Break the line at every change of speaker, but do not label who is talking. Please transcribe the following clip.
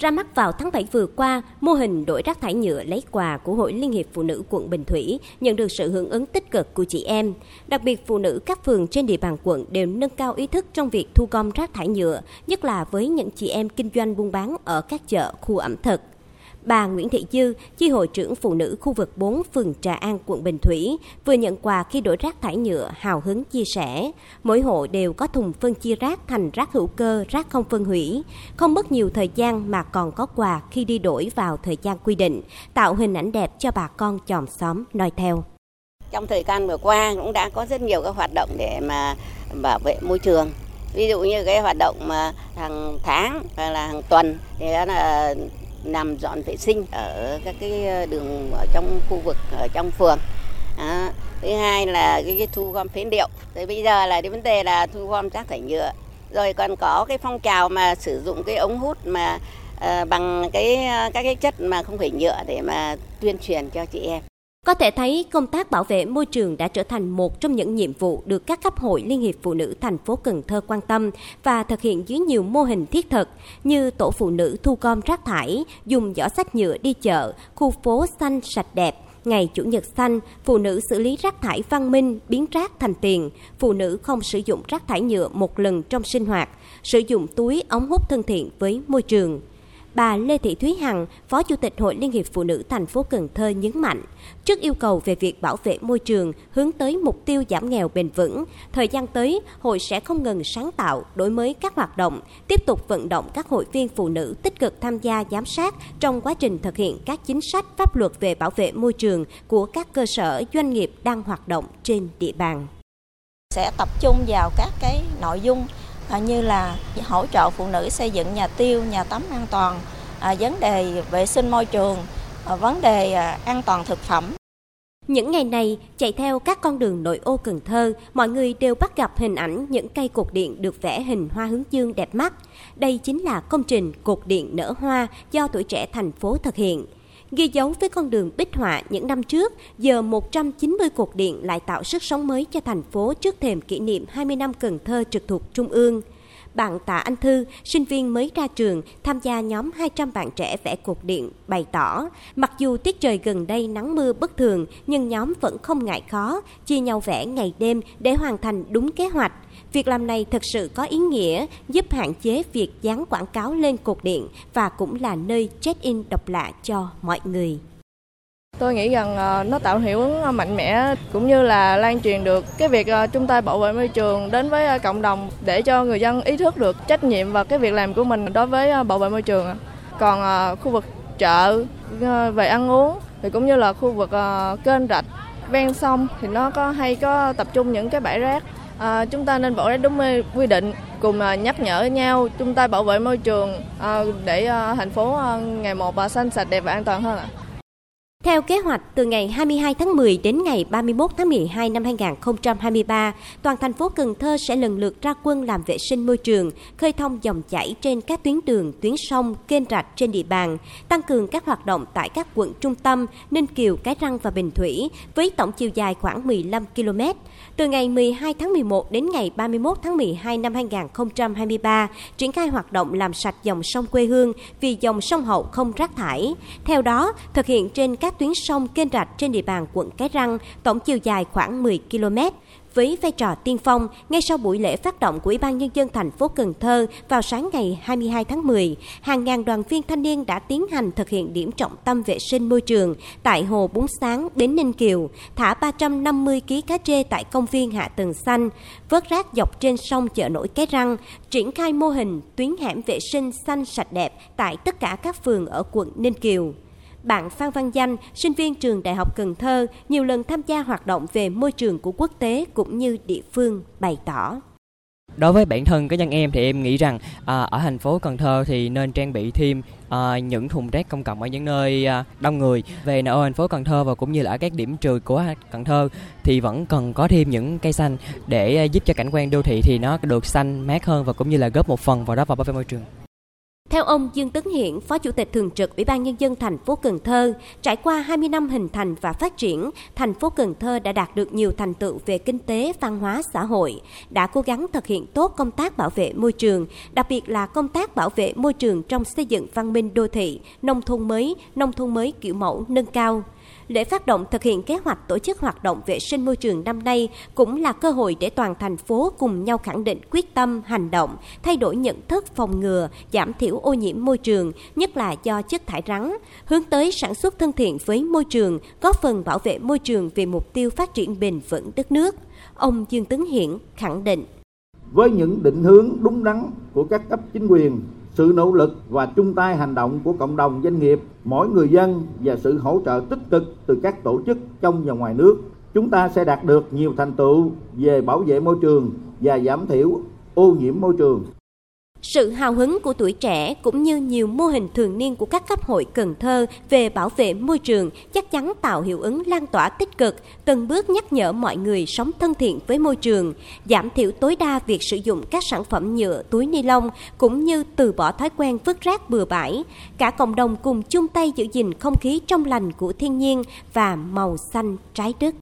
Ra mắt vào tháng 7 vừa qua, mô hình đổi rác thải nhựa lấy quà của Hội Liên hiệp Phụ nữ quận Bình Thủy nhận được sự hưởng ứng tích cực của chị em. Đặc biệt phụ nữ các phường trên địa bàn quận đều nâng cao ý thức trong việc thu gom rác thải nhựa, nhất là với những chị em kinh doanh buôn bán ở các chợ, khu ẩm thực. Bà Nguyễn Thị Dư, chi hội trưởng phụ nữ khu vực 4 phường Trà An, quận Bình Thủy, vừa nhận quà khi đổi rác thải nhựa hào hứng chia sẻ. Mỗi hộ đều có thùng phân chia rác thành rác hữu cơ, rác không phân hủy. Không mất nhiều thời gian mà còn có quà khi đi đổi vào thời gian quy định, tạo hình ảnh đẹp cho bà con chòm xóm noi theo.
Trong thời gian vừa qua cũng đã có rất nhiều các hoạt động để mà bảo vệ môi trường ví dụ như cái hoạt động mà hàng tháng hay là hàng tuần thì đó là nằm dọn vệ sinh ở các cái ờ, đường ở trong khu vực ở trong phường. À, thứ hai là cái, cái thu gom phế liệu. Rồi bây giờ là cái vấn đề là thu gom rác thải nhựa. Rồi còn có cái phong trào mà sử dụng cái ống hút mà à, bằng cái ờ, các cái chất mà không phải nhựa để mà tuyên truyền cho chị em
có thể thấy công tác bảo vệ môi trường đã trở thành một trong những nhiệm vụ được các cấp hội Liên hiệp Phụ nữ thành phố Cần Thơ quan tâm và thực hiện dưới nhiều mô hình thiết thực như tổ phụ nữ thu gom rác thải, dùng giỏ sách nhựa đi chợ, khu phố xanh sạch đẹp, Ngày Chủ nhật xanh, phụ nữ xử lý rác thải văn minh, biến rác thành tiền, phụ nữ không sử dụng rác thải nhựa một lần trong sinh hoạt, sử dụng túi ống hút thân thiện với môi trường bà Lê Thị Thúy Hằng, Phó Chủ tịch Hội Liên hiệp Phụ nữ thành phố Cần Thơ nhấn mạnh, trước yêu cầu về việc bảo vệ môi trường hướng tới mục tiêu giảm nghèo bền vững, thời gian tới, hội sẽ không ngừng sáng tạo, đổi mới các hoạt động, tiếp tục vận động các hội viên phụ nữ tích cực tham gia giám sát trong quá trình thực hiện các chính sách pháp luật về bảo vệ môi trường của các cơ sở doanh nghiệp đang hoạt động trên địa bàn.
Sẽ tập trung vào các cái nội dung Ờ, như là hỗ trợ phụ nữ xây dựng nhà tiêu, nhà tắm an toàn, à, vấn đề vệ sinh môi trường, à, vấn đề à, an toàn thực phẩm.
Những ngày này, chạy theo các con đường nội ô Cần Thơ, mọi người đều bắt gặp hình ảnh những cây cột điện được vẽ hình hoa hướng dương đẹp mắt. Đây chính là công trình cột điện nở hoa do tuổi trẻ thành phố thực hiện. Ghi dấu với con đường bích họa những năm trước, giờ 190 cột điện lại tạo sức sống mới cho thành phố trước thềm kỷ niệm 20 năm Cần Thơ trực thuộc Trung ương. Bạn Tạ Anh Thư, sinh viên mới ra trường, tham gia nhóm 200 bạn trẻ vẽ cột điện, bày tỏ, mặc dù tiết trời gần đây nắng mưa bất thường, nhưng nhóm vẫn không ngại khó, chia nhau vẽ ngày đêm để hoàn thành đúng kế hoạch. Việc làm này thực sự có ý nghĩa, giúp hạn chế việc dán quảng cáo lên cột điện và cũng là nơi check-in độc lạ cho mọi người.
Tôi nghĩ rằng ờ, nó tạo hiệu ứng ờ, mạnh mẽ cũng như là lan truyền được cái việc ờ, chúng ta bảo vệ môi trường đến với cộng đồng để cho người dân ý thức được trách nhiệm và cái việc làm của mình đối với bảo vệ môi trường. Còn khu vực chợ về ăn uống thì cũng như là khu vực kênh rạch ven sông thì nó có hay có tập trung những cái bãi rác à, chúng ta nên bỏ rác đúng quy định cùng à, nhắc nhở nhau chúng ta bảo vệ môi trường à, để à, thành phố à, ngày một à, xanh sạch đẹp và an toàn hơn ạ.
Theo kế hoạch, từ ngày 22 tháng 10 đến ngày 31 tháng 12 năm 2023, toàn thành phố Cần Thơ sẽ lần lượt ra quân làm vệ sinh môi trường, khơi thông dòng chảy trên các tuyến đường, tuyến sông, kênh rạch trên địa bàn, tăng cường các hoạt động tại các quận trung tâm Ninh Kiều, Cái Răng và Bình Thủy với tổng chiều dài khoảng 15 km. Từ ngày 12 tháng 11 đến ngày 31 tháng 12 năm 2023, triển khai hoạt động làm sạch dòng sông quê hương vì dòng sông Hậu không rác thải. Theo đó, thực hiện trên các các tuyến sông kênh rạch trên địa bàn quận Cái Răng, tổng chiều dài khoảng 10 km. Với vai trò tiên phong, ngay sau buổi lễ phát động của Ủy ban Nhân dân thành phố Cần Thơ vào sáng ngày 22 tháng 10, hàng ngàn đoàn viên thanh niên đã tiến hành thực hiện điểm trọng tâm vệ sinh môi trường tại Hồ Bún Sáng đến Ninh Kiều, thả 350 kg cá trê tại công viên Hạ Tầng Xanh, vớt rác dọc trên sông chợ nổi Cái Răng, triển khai mô hình tuyến hẻm vệ sinh xanh sạch đẹp tại tất cả các phường ở quận Ninh Kiều. Bạn Phan Văn Danh, sinh viên trường Đại học Cần Thơ, nhiều lần tham gia hoạt động về môi trường của quốc tế cũng như địa phương, bày tỏ.
Đối với bản thân cá nhân em thì em nghĩ rằng à, ở thành phố Cần Thơ thì nên trang bị thêm à, những thùng rác công cộng ở những nơi à, đông người. Về ở thành phố Cần Thơ và cũng như là ở các điểm trường của Cần Thơ thì vẫn cần có thêm những cây xanh để à, giúp cho cảnh quan đô thị thì nó được xanh mát hơn và cũng như là góp một phần vào đó vào bảo vệ môi trường.
Theo ông Dương Tấn Hiển, Phó Chủ tịch Thường trực Ủy ban Nhân dân thành phố Cần Thơ, trải qua 20 năm hình thành và phát triển, thành phố Cần Thơ đã đạt được nhiều thành tựu về kinh tế, văn hóa, xã hội, đã cố gắng thực hiện tốt công tác bảo vệ môi trường, đặc biệt là công tác bảo vệ môi trường trong xây dựng văn minh đô thị, nông thôn mới, nông thôn mới kiểu mẫu nâng cao. Lễ phát động thực hiện kế hoạch tổ chức hoạt động vệ sinh môi trường năm nay cũng là cơ hội để toàn thành phố cùng nhau khẳng định quyết tâm, hành động, thay đổi nhận thức phòng ngừa, giảm thiểu ô nhiễm môi trường, nhất là do chất thải rắn, hướng tới sản xuất thân thiện với môi trường, góp phần bảo vệ môi trường vì mục tiêu phát triển bền vững đất nước. Ông Dương Tấn Hiển khẳng định.
Với những định hướng đúng đắn của các cấp chính quyền, sự nỗ lực và chung tay hành động của cộng đồng doanh nghiệp, mỗi người dân và sự hỗ trợ tích cực từ các tổ chức trong và ngoài nước, chúng ta sẽ đạt được nhiều thành tựu về bảo vệ môi trường và giảm thiểu ô nhiễm môi trường.
Sự hào hứng của tuổi trẻ cũng như nhiều mô hình thường niên của các cấp hội Cần Thơ về bảo vệ môi trường chắc chắn tạo hiệu ứng lan tỏa tích cực, từng bước nhắc nhở mọi người sống thân thiện với môi trường, giảm thiểu tối đa việc sử dụng các sản phẩm nhựa, túi ni lông cũng như từ bỏ thói quen vứt rác bừa bãi. Cả cộng đồng cùng chung tay giữ gìn không khí trong lành của thiên nhiên và màu xanh trái đất.